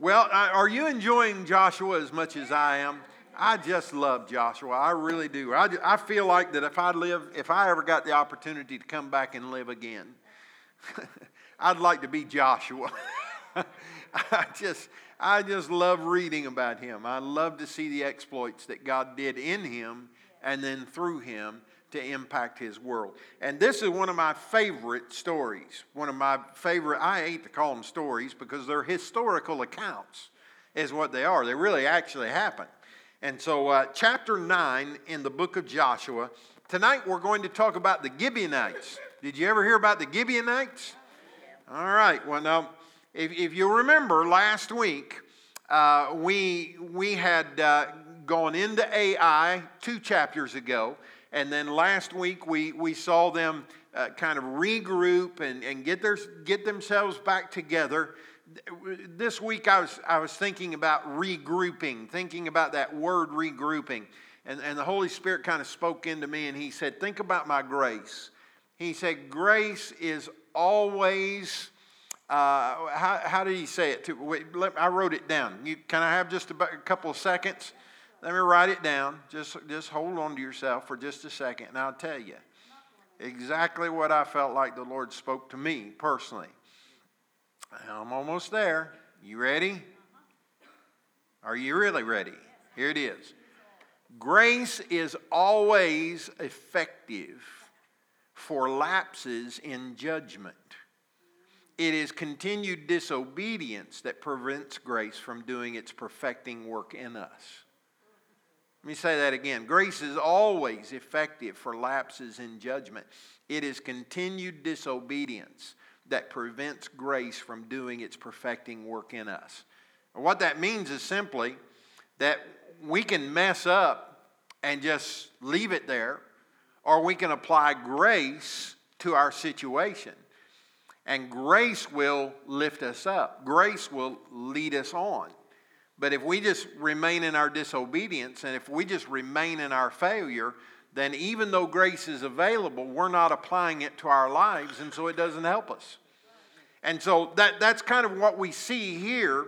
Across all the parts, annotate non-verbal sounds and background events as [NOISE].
Well, uh, are you enjoying Joshua as much as I am? I just love Joshua. I really do. I, I feel like that if I live, if I ever got the opportunity to come back and live again, [LAUGHS] I'd like to be Joshua. [LAUGHS] I just, I just love reading about him. I love to see the exploits that God did in him and then through him to impact his world. And this is one of my favorite stories. One of my favorite, I hate to call them stories because they're historical accounts, is what they are. They really actually happened. And so, uh, chapter 9 in the book of Joshua, tonight we're going to talk about the Gibeonites. Did you ever hear about the Gibeonites? All right, well, now, if, if you remember last week, uh, we, we had uh, gone into Ai two chapters ago and then last week we, we saw them uh, kind of regroup and, and get, their, get themselves back together. This week I was, I was thinking about regrouping, thinking about that word regrouping. And, and the Holy Spirit kind of spoke into me and He said, Think about my grace. He said, Grace is always. Uh, how, how did he say it? Wait, let, I wrote it down. You, can I have just a couple of seconds? Let me write it down. Just, just hold on to yourself for just a second, and I'll tell you exactly what I felt like the Lord spoke to me personally. I'm almost there. You ready? Are you really ready? Here it is. Grace is always effective for lapses in judgment. It is continued disobedience that prevents grace from doing its perfecting work in us. Let me say that again. Grace is always effective for lapses in judgment. It is continued disobedience that prevents grace from doing its perfecting work in us. What that means is simply that we can mess up and just leave it there, or we can apply grace to our situation. And grace will lift us up, grace will lead us on. But if we just remain in our disobedience and if we just remain in our failure, then even though grace is available, we're not applying it to our lives, and so it doesn't help us. And so that, that's kind of what we see here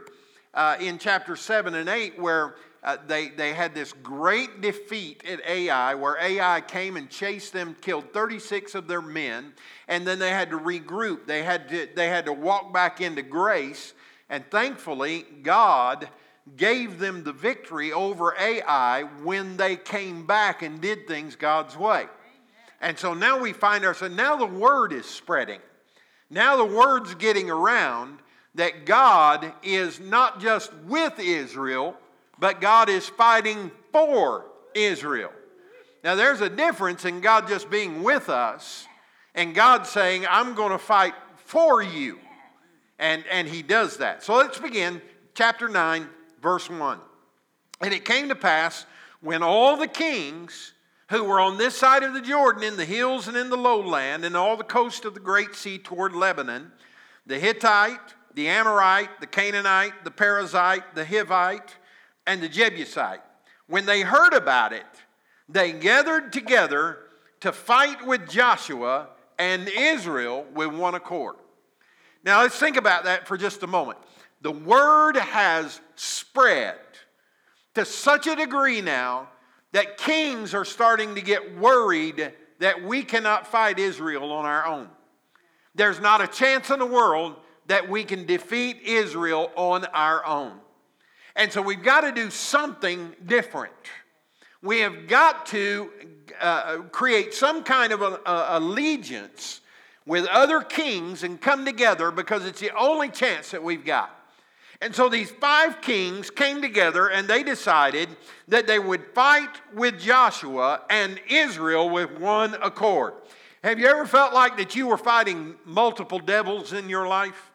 uh, in chapter 7 and 8, where uh, they, they had this great defeat at Ai, where Ai came and chased them, killed 36 of their men, and then they had to regroup. They had to, they had to walk back into grace, and thankfully, God gave them the victory over Ai when they came back and did things God's way. And so now we find ourselves, now the word is spreading. Now the word's getting around that God is not just with Israel, but God is fighting for Israel. Now there's a difference in God just being with us and God saying, I'm going to fight for you. And, and He does that. So let's begin chapter 9, verse 1. And it came to pass when all the kings who were on this side of the Jordan, in the hills and in the lowland, and all the coast of the great sea toward Lebanon, the Hittite, the Amorite, the Canaanite, the Perizzite, the Hivite, and the Jebusite, when they heard about it, they gathered together to fight with Joshua and Israel with one accord. Now let's think about that for just a moment the word has spread to such a degree now that kings are starting to get worried that we cannot fight Israel on our own. There's not a chance in the world that we can defeat Israel on our own. And so we've got to do something different. We have got to uh, create some kind of a, a allegiance with other kings and come together because it's the only chance that we've got. And so these five kings came together and they decided that they would fight with Joshua and Israel with one accord. Have you ever felt like that you were fighting multiple devils in your life?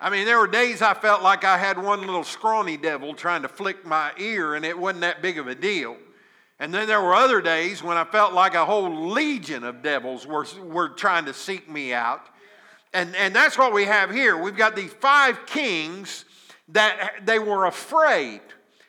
I mean, there were days I felt like I had one little scrawny devil trying to flick my ear, and it wasn't that big of a deal. And then there were other days when I felt like a whole legion of devils were, were trying to seek me out. And, and that's what we have here. We've got these five kings that they were afraid.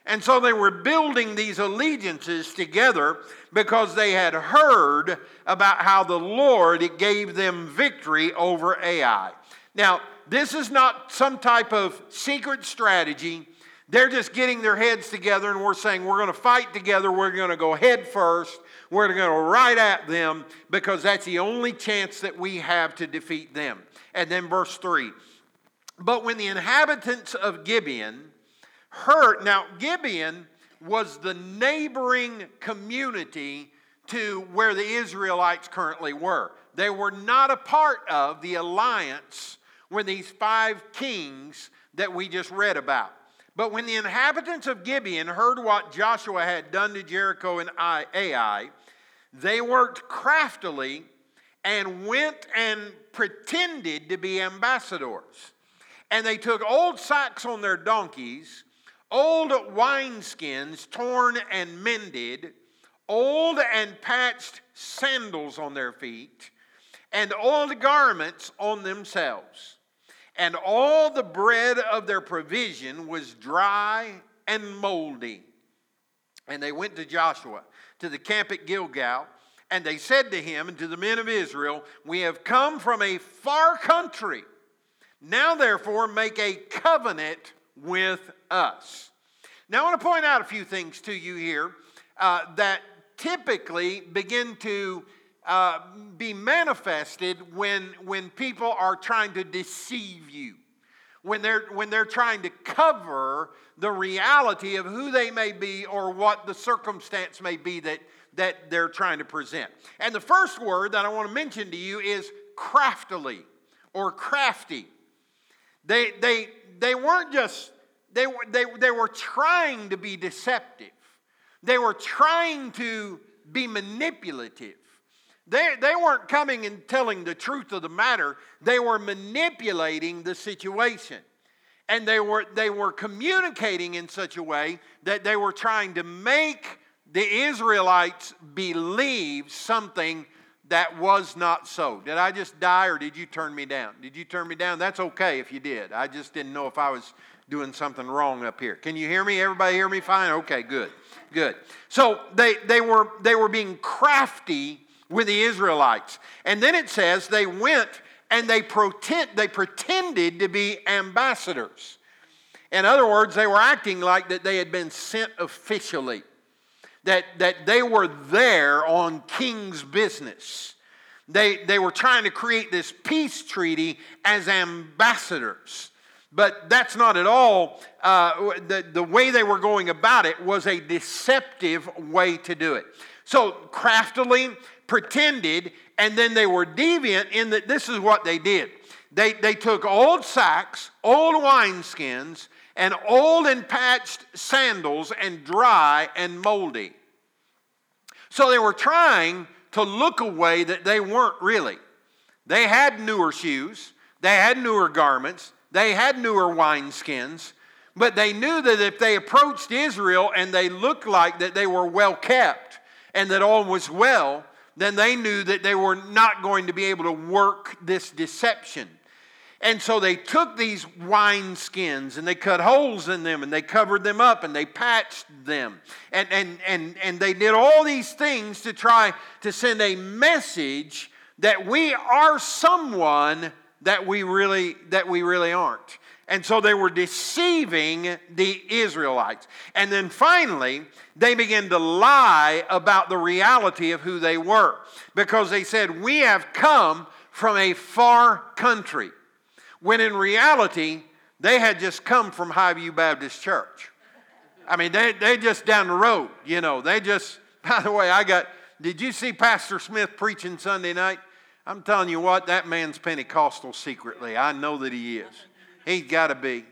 And so they were building these allegiances together because they had heard about how the Lord gave them victory over Ai. Now, this is not some type of secret strategy. They're just getting their heads together and we're saying we're going to fight together. We're going to go head first. We're going to right at them because that's the only chance that we have to defeat them. And then verse 3 But when the inhabitants of Gibeon heard, now Gibeon was the neighboring community to where the Israelites currently were. They were not a part of the alliance when these five kings that we just read about. But when the inhabitants of Gibeon heard what Joshua had done to Jericho and Ai, they worked craftily and went and pretended to be ambassadors. And they took old sacks on their donkeys, old wineskins torn and mended, old and patched sandals on their feet, and old garments on themselves and all the bread of their provision was dry and moldy. And they went to Joshua to the camp at Gilgal, and they said to him and to the men of Israel, We have come from a far country. Now, therefore, make a covenant with us. Now, I want to point out a few things to you here uh, that typically begin to uh, be manifested when, when people are trying to deceive you, when they're, when they're trying to cover the reality of who they may be or what the circumstance may be that, that they're trying to present. And the first word that I want to mention to you is craftily or crafty. They, they, they weren't just, they, they, they were trying to be deceptive. They were trying to be manipulative. They, they weren't coming and telling the truth of the matter, they were manipulating the situation. And they were, they were communicating in such a way that they were trying to make the Israelites believed something that was not so. Did I just die or did you turn me down? Did you turn me down? That's okay if you did. I just didn't know if I was doing something wrong up here. Can you hear me? Everybody hear me fine? Okay, good. Good. So they, they, were, they were being crafty with the Israelites. And then it says they went and they, pretend, they pretended to be ambassadors. In other words, they were acting like that they had been sent officially, that, that they were there on king's business. They, they were trying to create this peace treaty as ambassadors. But that's not at all uh, the, the way they were going about it was a deceptive way to do it. So, craftily, pretended, and then they were deviant in that this is what they did. They, they took old sacks, old wineskins, and old and patched sandals, and dry and moldy. So they were trying to look a way that they weren't really. They had newer shoes, they had newer garments, they had newer wineskins, but they knew that if they approached Israel and they looked like that they were well kept and that all was well, then they knew that they were not going to be able to work this deception. And so they took these wine skins and they cut holes in them and they covered them up and they patched them. And, and, and, and they did all these things to try to send a message that we are someone that we really, that we really aren't. And so they were deceiving the Israelites. And then finally, they began to lie about the reality of who they were because they said, We have come from a far country. When in reality, they had just come from Highview Baptist Church. I mean, they, they just down the road, you know. They just, [LAUGHS] by the way, I got, did you see Pastor Smith preaching Sunday night? I'm telling you what, that man's Pentecostal secretly. I know that he is. He's got to be.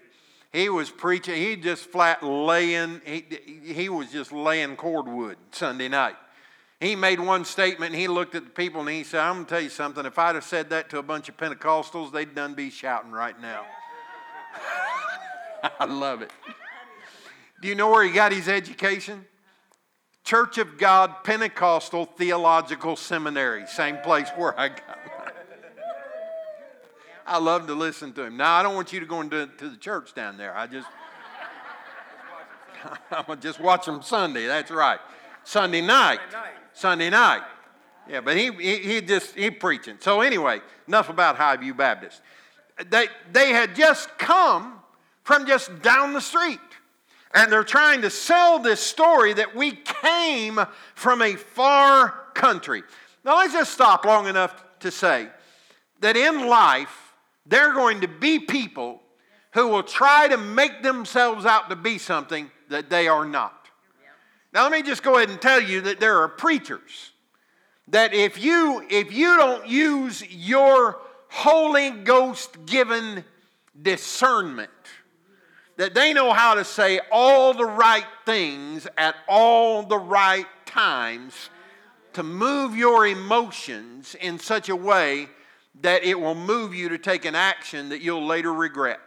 He was preaching, he just flat laying, he, he was just laying cordwood Sunday night. He made one statement and he looked at the people and he said, I'm going to tell you something. If I'd have said that to a bunch of Pentecostals, they'd done be shouting right now. [LAUGHS] I love it. Do you know where he got his education? Church of God Pentecostal Theological Seminary, same place where I got I love to listen to him. Now, I don't want you to go into to the church down there. I just, I'm going to just watch him Sunday. That's right. Sunday night. Sunday night. Yeah, but he, he, he just, he preaching. So anyway, enough about Highview Baptist. they, they had just come from just down the street. And they're trying to sell this story that we came from a far country. Now, let's just stop long enough to say that in life, there are going to be people who will try to make themselves out to be something that they are not. Now, let me just go ahead and tell you that there are preachers that if you if you don't use your Holy Ghost given discernment, that they know how to say all the right things at all the right times to move your emotions in such a way that it will move you to take an action that you'll later regret.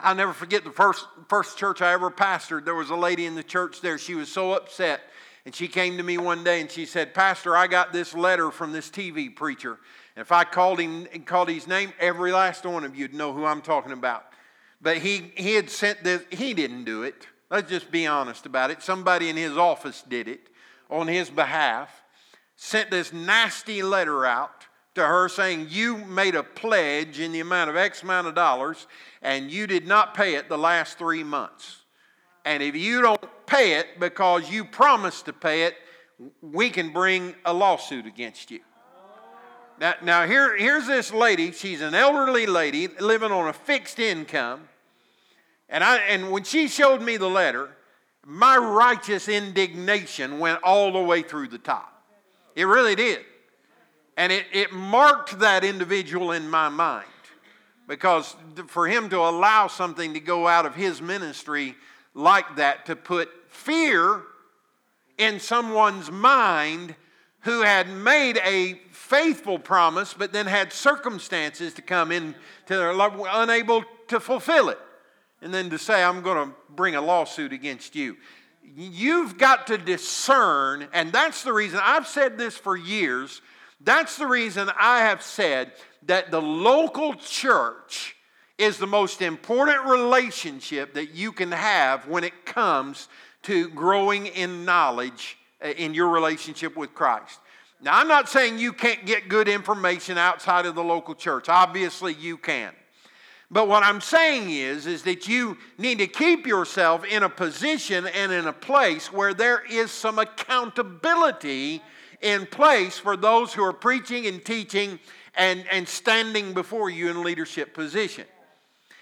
I'll never forget the first, first church I ever pastored. There was a lady in the church there. She was so upset. And she came to me one day and she said, Pastor, I got this letter from this TV preacher. And if I called him and called his name, every last one of you'd know who I'm talking about. But he, he had sent this, he didn't do it. Let's just be honest about it. Somebody in his office did it on his behalf, sent this nasty letter out to her saying, You made a pledge in the amount of X amount of dollars, and you did not pay it the last three months. And if you don't pay it because you promised to pay it, we can bring a lawsuit against you. Now, now here, here's this lady. She's an elderly lady living on a fixed income. And, I, and when she showed me the letter, my righteous indignation went all the way through the top. It really did. And it, it marked that individual in my mind. Because for him to allow something to go out of his ministry like that to put fear in someone's mind who had made a faithful promise but then had circumstances to come in to their life unable to fulfill it. And then to say i'm going to bring a lawsuit against you. You've got to discern and that's the reason i've said this for years that's the reason I have said that the local church is the most important relationship that you can have when it comes to growing in knowledge uh, in your relationship with Christ. Now, I'm not saying you can't get good information outside of the local church. Obviously, you can. But what I'm saying is, is that you need to keep yourself in a position and in a place where there is some accountability in place for those who are preaching and teaching and, and standing before you in leadership position.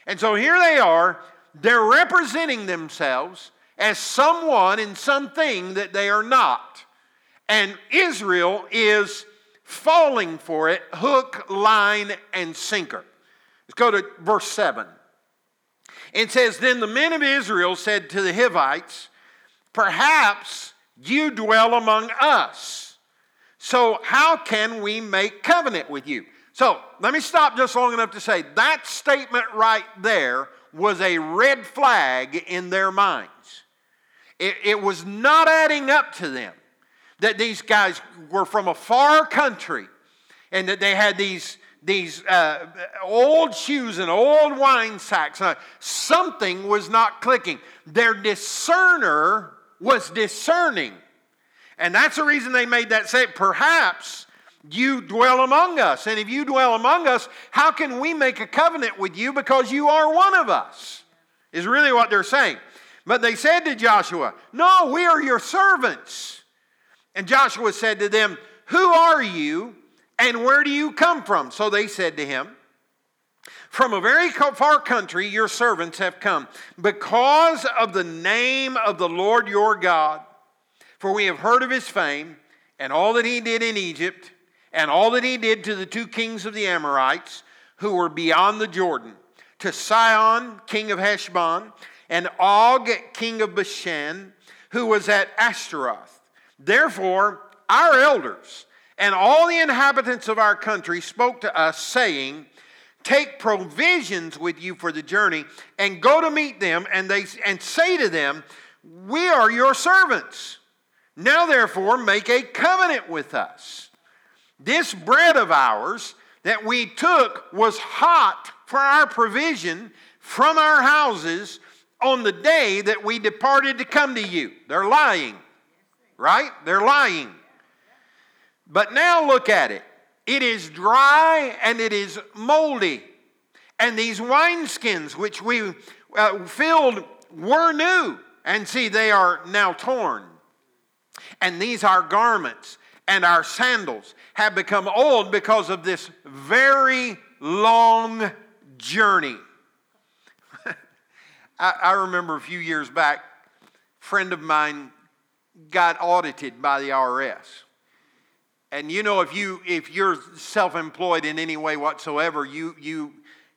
And so here they are, they're representing themselves as someone in something that they are not. And Israel is falling for it hook, line, and sinker. Let's go to verse 7. It says, Then the men of Israel said to the Hivites, Perhaps you dwell among us so, how can we make covenant with you? So, let me stop just long enough to say that statement right there was a red flag in their minds. It, it was not adding up to them that these guys were from a far country and that they had these, these uh, old shoes and old wine sacks. Something was not clicking. Their discerner was discerning and that's the reason they made that say, perhaps you dwell among us. And if you dwell among us, how can we make a covenant with you because you are one of us? Is really what they're saying. But they said to Joshua, No, we are your servants. And Joshua said to them, Who are you and where do you come from? So they said to him, From a very far country your servants have come because of the name of the Lord your God for we have heard of his fame and all that he did in Egypt and all that he did to the two kings of the Amorites who were beyond the Jordan, to Sihon, king of Heshbon, and Og, king of Bashan, who was at Ashtaroth. Therefore, our elders and all the inhabitants of our country spoke to us, saying, Take provisions with you for the journey, and go to meet them, and, they, and say to them, We are your servants. Now, therefore, make a covenant with us. This bread of ours that we took was hot for our provision from our houses on the day that we departed to come to you. They're lying, right? They're lying. But now look at it. It is dry and it is moldy. And these wineskins which we uh, filled were new. And see, they are now torn. And these our garments and our sandals have become old because of this very long journey. [LAUGHS] I, I, remember a few years back, a friend of mine got audited by the IRS. And you know, if you if you're self-employed in any way whatsoever, you you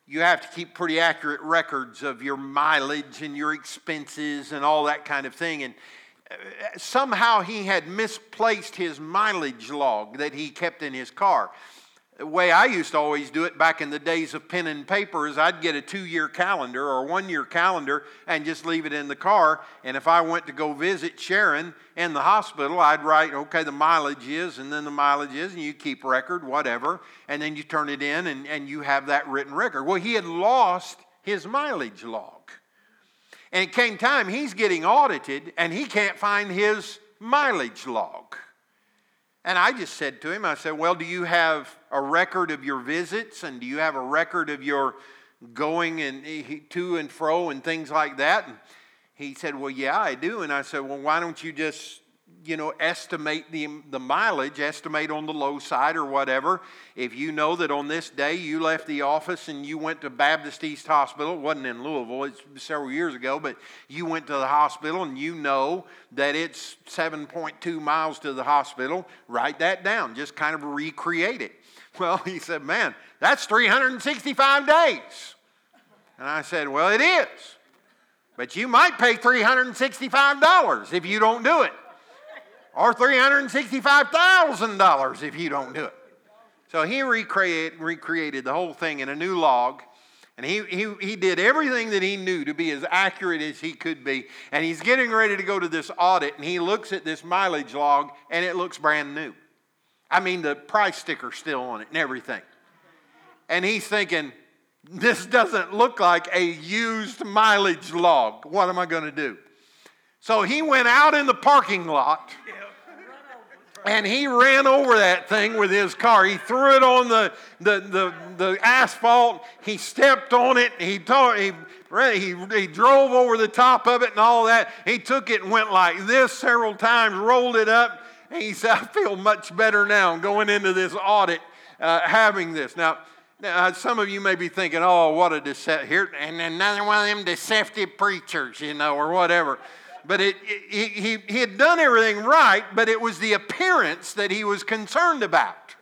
you have to keep pretty accurate records of your mileage and your expenses and all that kind of thing. And somehow he had misplaced his mileage log that he kept in his car. The way I used to always do it back in the days of pen and paper is I'd get a two year calendar or one year calendar and just leave it in the car. And if I went to go visit Sharon in the hospital, I'd write, okay, the mileage is, and then the mileage is, and you keep record, whatever. And then you turn it in and, and you have that written record. Well, he had lost his mileage log. And it came time, he's getting audited and he can't find his mileage log. And I just said to him, I said, Well, do you have a record of your visits and do you have a record of your going and eh, to and fro and things like that? And he said, Well, yeah, I do. And I said, Well, why don't you just you know, estimate the, the mileage, estimate on the low side or whatever. If you know that on this day you left the office and you went to Baptist East Hospital, it wasn't in Louisville, it's several years ago, but you went to the hospital and you know that it's 7.2 miles to the hospital, write that down. Just kind of recreate it. [LAUGHS] Well, he said, Man, that's 365 days. And I said, Well, it is. But you might pay $365 if you don't do it or $365,000 if you don't do it. So he recreate, recreated the whole thing in a new log. And he, he, he did everything that he knew to be as accurate as he could be. And he's getting ready to go to this audit, and he looks at this mileage log, and it looks brand new. I mean, the price sticker's still on it and everything. And he's thinking, this doesn't look like a used mileage log. What am I going to do? So he went out in the parking lot and he ran over that thing with his car. He threw it on the, the, the, the asphalt. He stepped on it. He, told, he, he, he drove over the top of it and all that. He took it and went like this several times, rolled it up. And he said, [LAUGHS] I feel much better now going into this audit uh, having this. Now, now, some of you may be thinking, oh, what a deception. Here, and another one of them deceptive preachers, you know, or whatever but it, he, he had done everything right, but it was the appearance that he was concerned about.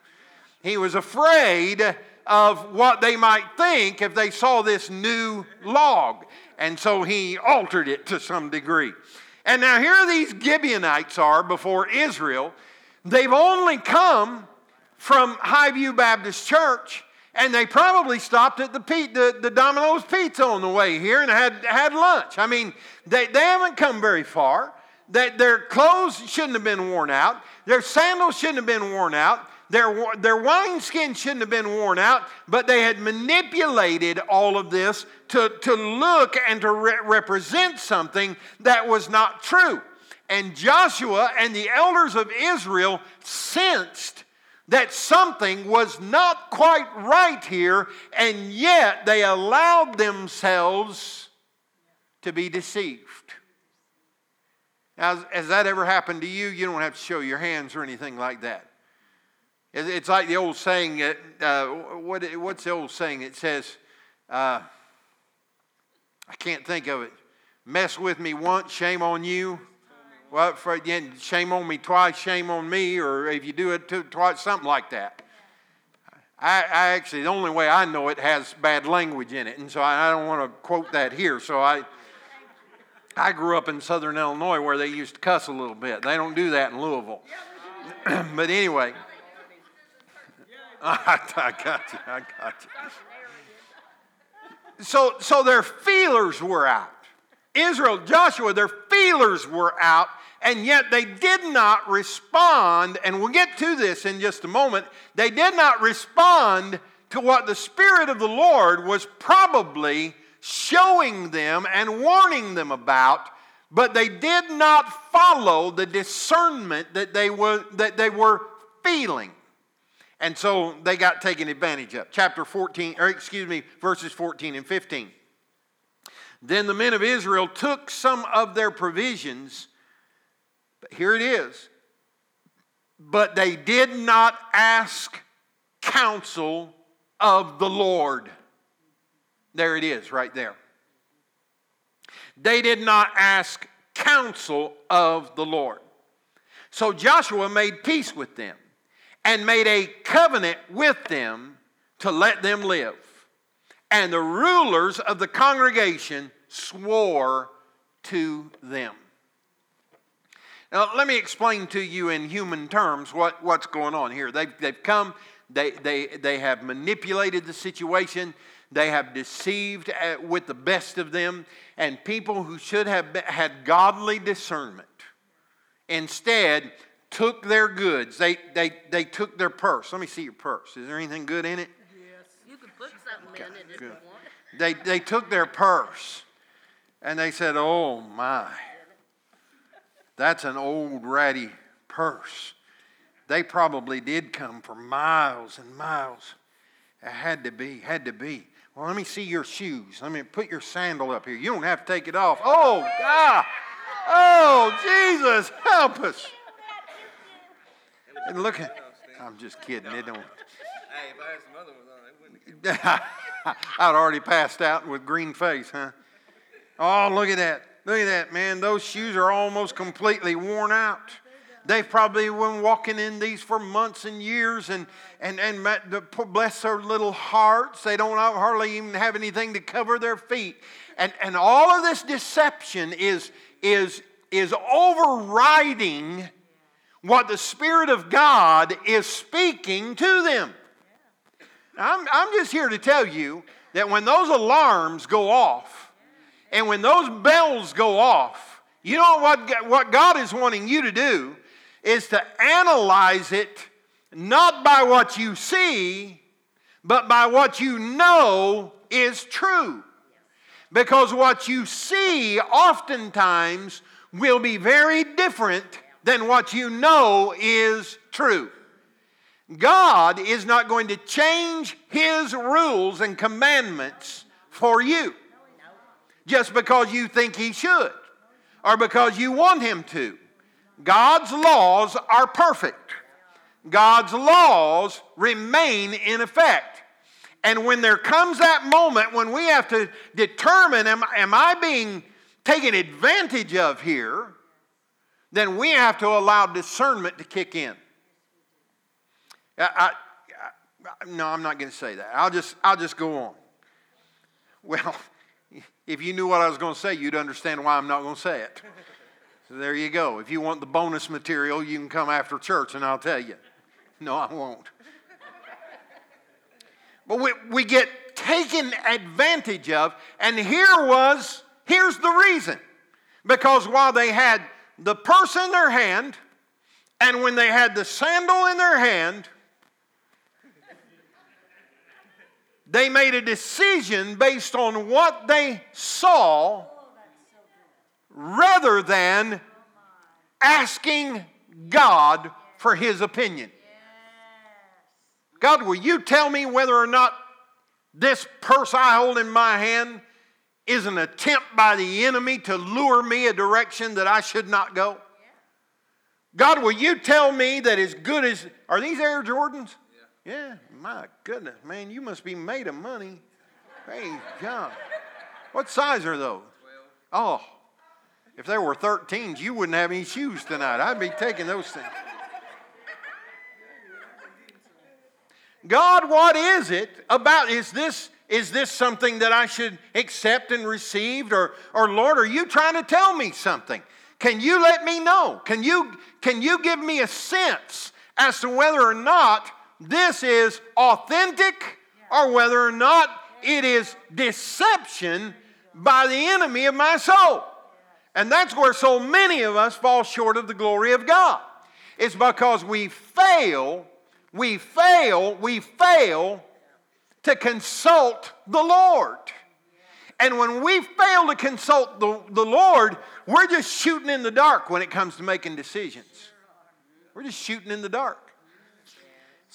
He was afraid of what they might think if they saw this new log. And so he altered it to some degree. And now here these Gibeonites are before Israel. They've only come from Highview Baptist Church and they probably stopped at the, the, the Domino's Pizza on the way here and had, had lunch. I mean, they, they haven't come very far. That their clothes shouldn't have been worn out. Their sandals shouldn't have been worn out. Their, their wineskin shouldn't have been worn out, but they had manipulated all of this to, to look and to re- represent something that was not true. And Joshua and the elders of Israel sensed that something was not quite right here, and yet they allowed themselves to be deceived. Now, has that ever happened to you? You don't have to show your hands or anything like that. It's like the old saying, uh, what, what's the old saying? It says, uh, I can't think of it. Mess with me once, shame on you. Well, for, again, shame on me twice, shame on me, or if you do it twice, something like that. I, I, actually, the only way I know it has bad language in it, and so I, I don't want to quote that here. So I, I grew up in southern Illinois where they used to cuss a little bit. They don't do that in Louisville. [CLEARS THROAT] but anyway, I, [LAUGHS] I got you. I got you. So, so their feelers were out. Israel, Joshua, their feelers were out, and yet they did not respond, and we'll get to this in just a moment. They did not respond to what the Spirit of the Lord was probably showing them and warning them about, but they did not follow the discernment that they were, that they were feeling. And so they got taken advantage of. Chapter 14, or excuse me, verses 14 and 15. Then the men of Israel took some of their provisions. Here it is. But they did not ask counsel of the Lord. There it is, right there. They did not ask counsel of the Lord. So Joshua made peace with them and made a covenant with them to let them live. And the rulers of the congregation swore to them. Now, let me explain to you in human terms what, what's going on here. They've, they've come, they, they, they have manipulated the situation, they have deceived uh, with the best of them, and people who should have had godly discernment instead took their goods. They, they, they took their purse. Let me see your purse. Is there anything good in it? Yes. You can put something in it if you want. They, they took their purse and they said, Oh my, that's an old ratty purse. They probably did come for miles and miles. It had to be, had to be. Well, let me see your shoes. Let me put your sandal up here. You don't have to take it off. Oh, God. Oh, Jesus, help us. And look at, I'm just kidding. It don't. Hey, if I had some other ones on, it wouldn't. [LAUGHS] I'd already passed out with green face, huh? Oh, look at that. Look at that, man. Those shoes are almost completely worn out. They've probably been walking in these for months and years, and, and, and bless their little hearts. They don't hardly even have anything to cover their feet. And, and all of this deception is, is, is overriding what the Spirit of God is speaking to them. I'm, I'm just here to tell you that when those alarms go off and when those bells go off, you know what, what God is wanting you to do is to analyze it not by what you see, but by what you know is true. Because what you see oftentimes will be very different than what you know is true. God is not going to change His rules and commandments for you just because you think He should or because you want Him to. God's laws are perfect, God's laws remain in effect. And when there comes that moment when we have to determine, am, am I being taken advantage of here? Then we have to allow discernment to kick in. I, I, I, no, I'm not going to say that. I'll just, I'll just go on. Well, if you knew what I was going to say, you'd understand why I'm not going to say it. So there you go. If you want the bonus material, you can come after church and I'll tell you. No, I won't. But we, we get taken advantage of, and here was, here's the reason. Because while they had the purse in their hand, and when they had the sandal in their hand, they made a decision based on what they saw rather than asking God for his opinion. God, will you tell me whether or not this purse I hold in my hand is an attempt by the enemy to lure me a direction that I should not go? God, will you tell me that as good as are these Air Jordans? Yeah. My goodness, man, you must be made of money. Praise God. What size are those? Oh, if there were 13s, you wouldn't have any shoes tonight. I'd be taking those things. God, what is it about? Is this, is this something that I should accept and receive? Or, or Lord, are you trying to tell me something? Can you let me know? Can you, can you give me a sense as to whether or not this is authentic or whether or not it is deception by the enemy of my soul? And that's where so many of us fall short of the glory of God. It's because we fail we fail, we fail to consult the Lord. And when we fail to consult the, the Lord, we're just shooting in the dark when it comes to making decisions. We're just shooting in the dark.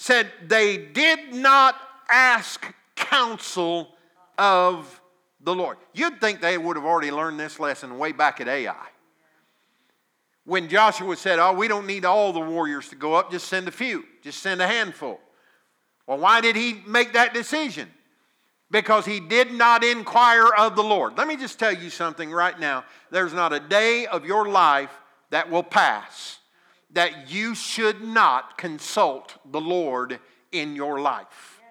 Said they did not ask counsel of the Lord. You'd think they would have already learned this lesson way back at Ai. When Joshua said, Oh, we don't need all the warriors to go up, just send a few, just send a handful. Well, why did he make that decision? Because he did not inquire of the Lord. Let me just tell you something right now. There's not a day of your life that will pass that you should not consult the Lord in your life.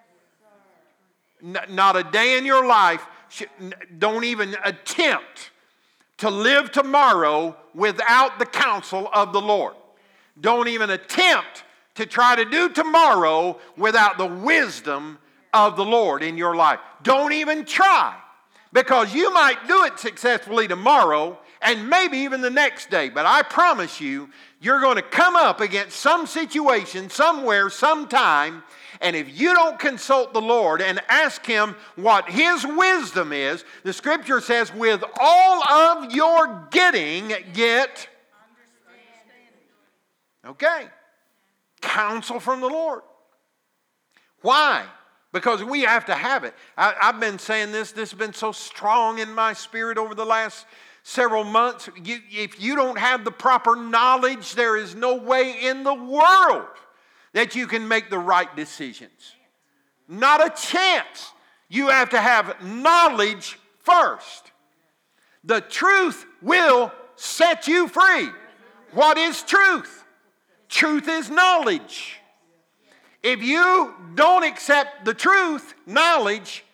Not a day in your life, don't even attempt to live tomorrow without the counsel of the Lord. Don't even attempt to try to do tomorrow without the wisdom of the Lord in your life. Don't even try because you might do it successfully tomorrow and maybe even the next day. But I promise you, you're going to come up against some situation somewhere, sometime, and if you don't consult the Lord and ask Him what His wisdom is, the scripture says, with all of your getting, get. Okay. Counsel from the Lord. Why? Because we have to have it. I, have been saying this, this has been so strong in my spirit over the last several months. You, if you don't have the proper knowledge, there is no way in the world that you can make the right decisions. Not a chance. You have to have knowledge first. The truth will set you free. What is truth? Truth is knowledge. If you don't accept the truth, knowledge,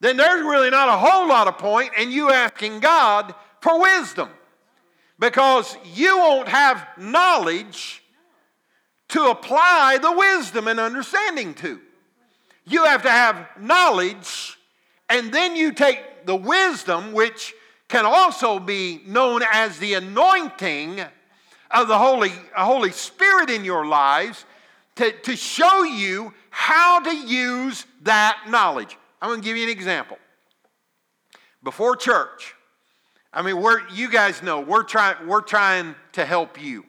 then there's really not a whole lot of point in you asking God for wisdom because you won't have knowledge to apply the wisdom and understanding to. You have to have knowledge, and then you take the wisdom, which can also be known as the anointing of the Holy, Holy Spirit in your lives, to, to show you how to use that knowledge. I'm going to give you an example. Before church, I mean, we're, you guys know we're trying, we're trying to help you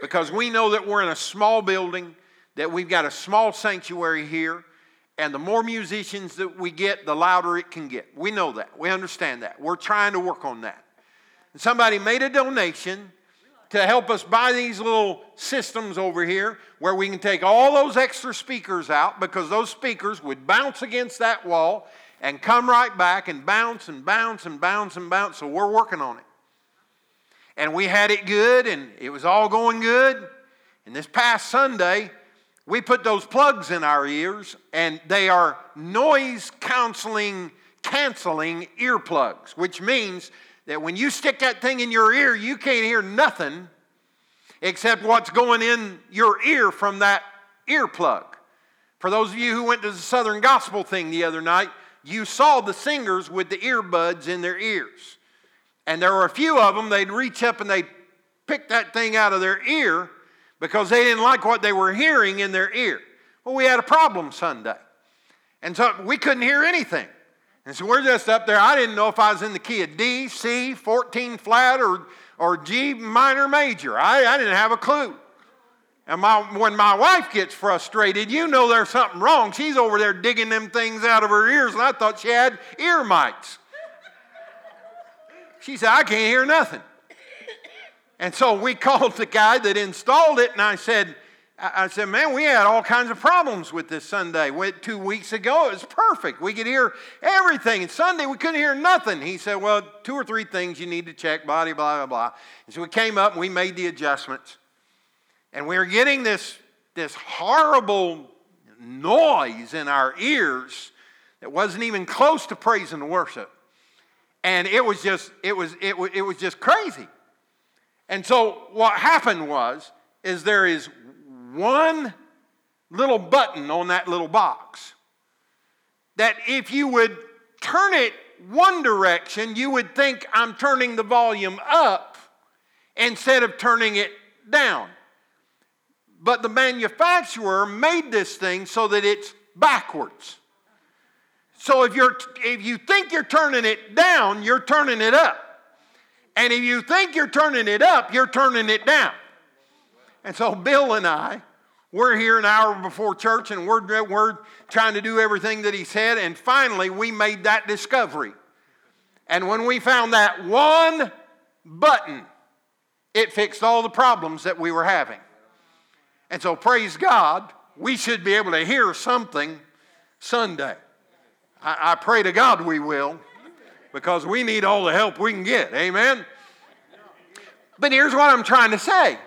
because we know that we're in a small building, that we've got a small sanctuary here, and the more musicians that we get, the louder it can get. We know that. We understand that. We're trying to work on that. And somebody made a donation to help us buy these little systems over here where we can take all those extra speakers out because those speakers would bounce against that wall and come right back and bounce and bounce and bounce and bounce. So we're working on it. And we had it good and it was all going good. And this past Sunday, we put those plugs in our ears and they are noise counseling, canceling earplugs, which means that when you stick that thing in your ear, you can't hear nothing except what's going in your ear from that earplug. For those of you who went to the Southern Gospel thing the other night, you saw the singers with the earbuds in their ears. And there were a few of them, they'd reach up and they'd pick that thing out of their ear because they didn't like what they were hearing in their ear. Well, we had a problem Sunday. And so we couldn't hear anything. And so we're just up there. I didn't know if I was in the key of D, C, 14 flat, or, or G minor major. I, I didn't have a clue. And my, when my wife gets frustrated, you know there's something wrong. She's over there digging them things out of her ears, and I thought she had ear mites. She said, I can't hear nothing. And so we [LAUGHS] called the guy that installed it, and I said, I said, man, we had all kinds of problems with this Sunday. Went two weeks ago, it was perfect. We could hear everything. And Sunday, we couldn't hear nothing. He said, well, two or three things you need to check, blah, blah, blah, blah. And so we came up and we made the adjustments. And we were getting this, this horrible noise in our ears that wasn't even close to praise and worship. And it was just, it was, it was, it was just crazy. And so what happened was, is there is one little button on that little box that if you would turn it one direction, you would think I'm turning the volume up instead of turning it down. But the manufacturer made this thing so that it's backwards. So if, you're, if you think you're turning it down, you're turning it up. And if you think you're turning it up, you're turning it down. And so Bill and I We're here an hour before church and we're, we're trying to do everything that he said. And finally, we made that discovery. And when we found that one button, it fixed all the problems that we were having. And so, praise God, we should be able to hear something Sunday. I, I pray to God we will, because we need all the help we can get. Amen? But here's what I'm trying to say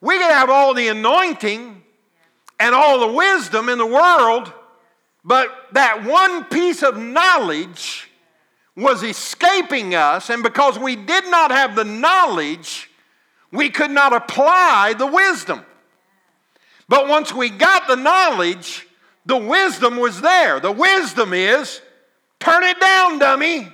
we can have all the anointing and all the wisdom in the world, but that one piece of knowledge was escaping us, and because we did not have the knowledge, we could not apply the wisdom. But once we got the knowledge, the wisdom was there. The wisdom is turn it down, dummy.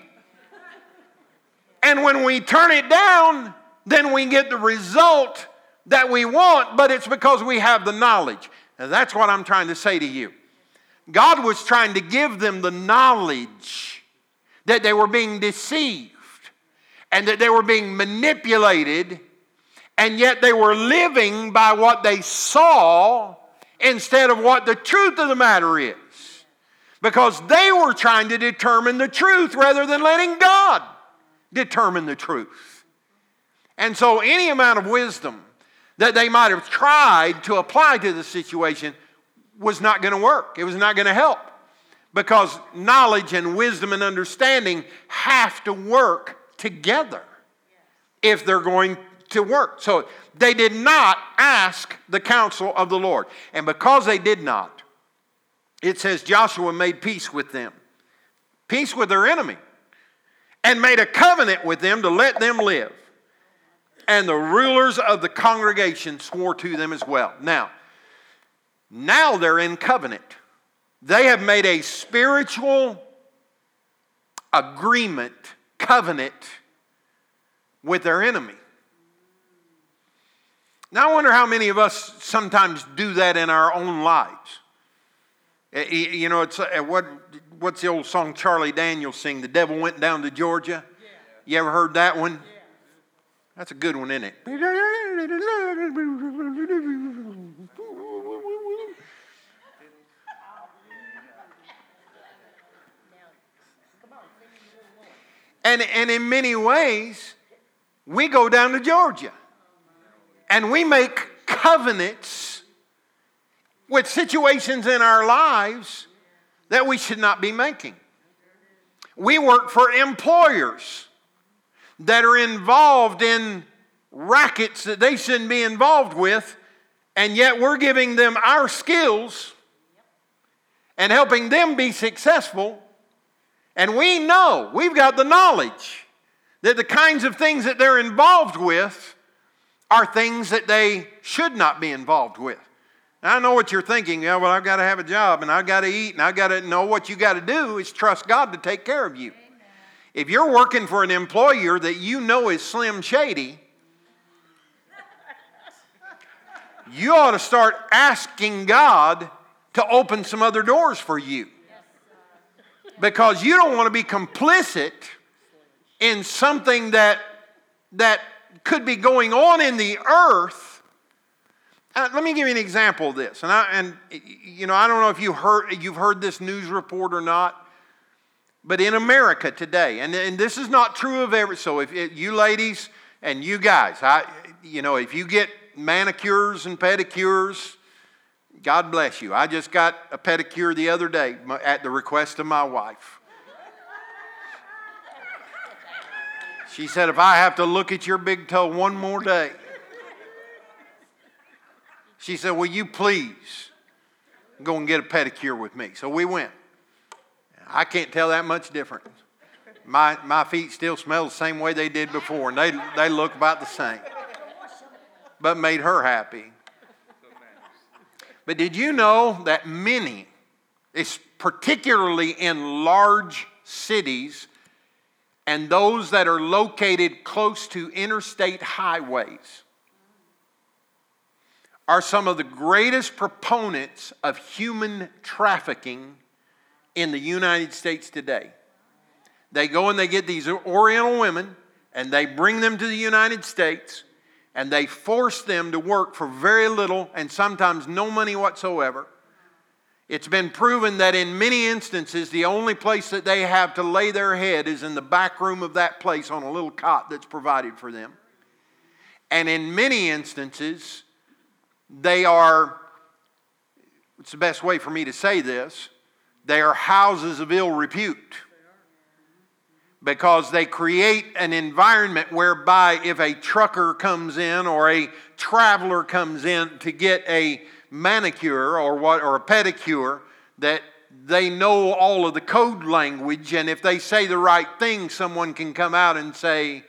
And when we turn it down, then we get the result that we want, but it's because we have the knowledge. And that's what I'm trying to say to you. God was trying to give them the knowledge that they were being deceived and that they were being manipulated, and yet they were living by what they saw instead of what the truth of the matter is. Because they were trying to determine the truth rather than letting God determine the truth. And so, any amount of wisdom that they might have tried to apply to the situation was not going to work. It was not going to help because knowledge and wisdom and understanding have to work together if they're going to work. So they did not ask the counsel of the Lord. And because they did not, it says Joshua made peace with them, peace with their enemy, and made a covenant with them to let them live and the rulers of the congregation swore to them as well. Now, now they're in covenant. They have made a spiritual agreement, covenant with their enemy. Now, I wonder how many of us sometimes do that in our own lives. Eh, you know, it's eh, what, what's the old song Charlie Daniels sing? The devil went down to Georgia. You ever heard that one? That's a good one, isn't it? And, and in many ways, we go down to Georgia and we make covenants with situations in our lives that we should not be making. We work for employers that are involved in rackets that they shouldn't be involved with, and yet we're giving them our skills and helping them be successful. And we know, we've got the knowledge that the kinds of things that they're involved with are things that they should not be involved with. Now, I know what you're thinking. Yeah, well, I've got to have a job and I've got to eat and I've got to know what you got to do is trust God to take care of you. If you're working for an employer that you know is slim shady, [LAUGHS] you ought to start asking God to open some other doors for you. Because you don't want to be complicit in something that, that could be going on in the earth. Uh, let me give you an example of this. And, I, and you know, I don't know if you heard, you've heard this news report or not. But in America today, and, and this is not true of every, so if it, you ladies and you guys, I, you know, if you get manicures and pedicures, God bless you. I just got a pedicure the other day at the request of my wife. She said, if I have to look at your big toe one more day, she said, Will you please go and get a pedicure with me? So we went. I can't tell that much difference. My, my feet still smell the same way they did before, and they, they look about the same. But made her happy. But did you know that many, particularly in large cities and those that are located close to interstate highways, are some of the greatest proponents of human trafficking in the United States today. They go and they get these Oriental women and they bring them to the United States and they force them to work for very little and sometimes no money whatsoever. It's been proven that in many instances, the only place that they have to lay their head is in the back room of that place on a little cot that's provided for them. And in many instances, they are, it's the best way for me to say this, they are houses of ill repute because they create an environment whereby if a trucker comes in or a traveler comes in to get a manicure or what or a pedicure that they know all of the code language and if they say the right thing someone can come out and say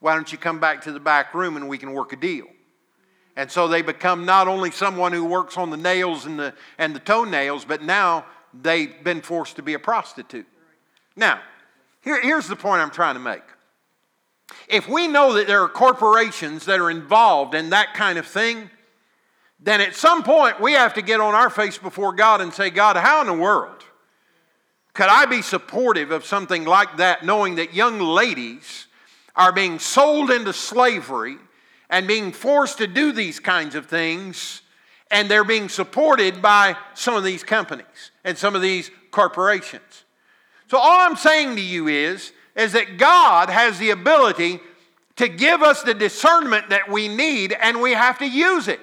why don't you come back to the back room and we can work a deal and so they become not only someone who works on the nails and the and the toenails but now they've been forced to be a prostitute now here, here's the point I'm trying to make. If we know that there are corporations that are involved in that kind of thing, then at some point we have to get on our face before God and say, God, how in the world could I be supportive of something like that, knowing that young ladies are being sold into slavery and being forced to do these kinds of things, and they're being supported by some of these companies and some of these corporations? So all I'm saying to you is, is that God has the ability to give us the discernment that we need and we have to use it.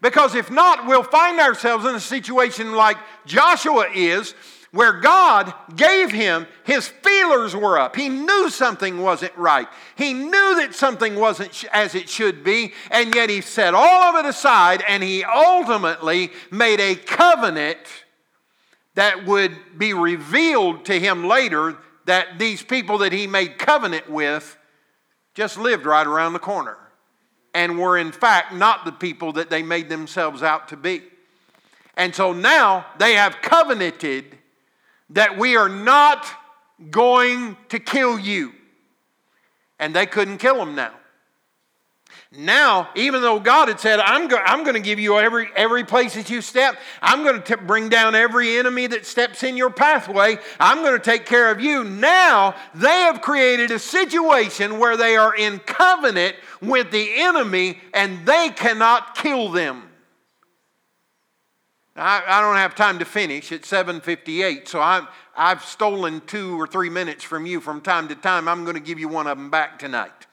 Because if not, we'll find ourselves in a situation like Joshua is, where God gave him, his feelers were up. He knew something wasn't right. He knew that something wasn't as it should be, and yet he set all of it aside and he ultimately made a covenant that would be revealed to him later that these people that he made covenant with just lived right around the corner and were in fact not the people that they made themselves out to be. And so now they have covenanted that we are not going to kill you. And they couldn't kill them now. Now, even though God had said, I'm, go- I'm going to give you every, every place that you step, I'm going to bring down every enemy that steps in your pathway, I'm going to take care of you. Now, they have created a situation where they are in covenant with the enemy and they cannot kill them. I, I don't have time to finish. It's 7:58, so I'm, I've stolen two or three minutes from you from time to time. I'm going to give you one of them back tonight.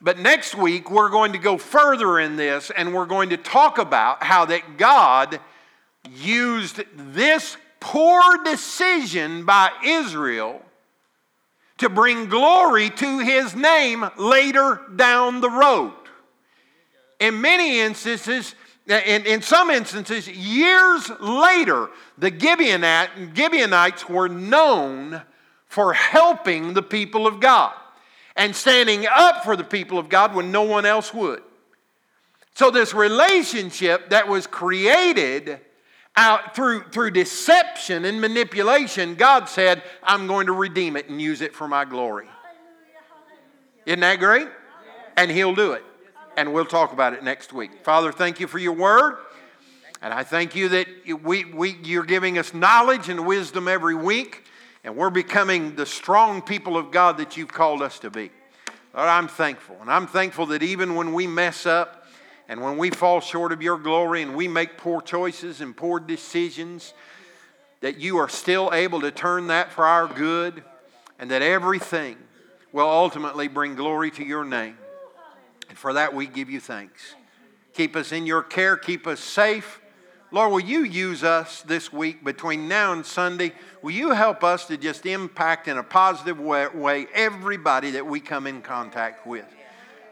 But next week, we're going to go further in this and we're going to talk about how that God used this poor decision by Israel to bring glory to his name later down the road. In many instances, in, in some instances, years later, the Gibeonites were known for helping the people of God and standing up for the people of God when no one else would. So, this relationship that was created out through, through deception and manipulation, God said, I'm going to redeem it and use it for my glory. Isn't that great? And He'll do it. And we'll talk about it next week. Father, thank you for your word. And I thank you that we, we, you're giving us knowledge and wisdom every week and we're becoming the strong people of God that you've called us to be. Lord, I'm thankful. And I'm thankful that even when we mess up and when we fall short of your glory and we make poor choices and poor decisions, that you are still able to turn that for our good and that everything will ultimately bring glory to your name. And for that, we give you thanks. Keep us in your care, keep us safe. Lord, will you use us this week between now and Sunday? Will you help us to just impact in a positive way, everybody that we come in contact with?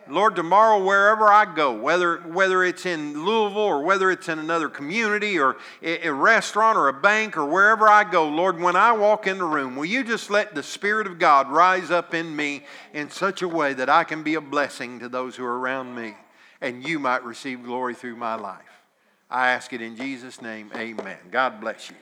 Lord, tomorrow, wherever I go, whether, whether it's in Louisville or whether it's in another community or a, a restaurant or a bank or wherever I go, Lord, when I walk in the room, will you just let the Spirit of God rise up in me in such a way that I can be a blessing to those who are around me and you might receive glory through my life? I ask it in Jesus' name. Amen. God bless you.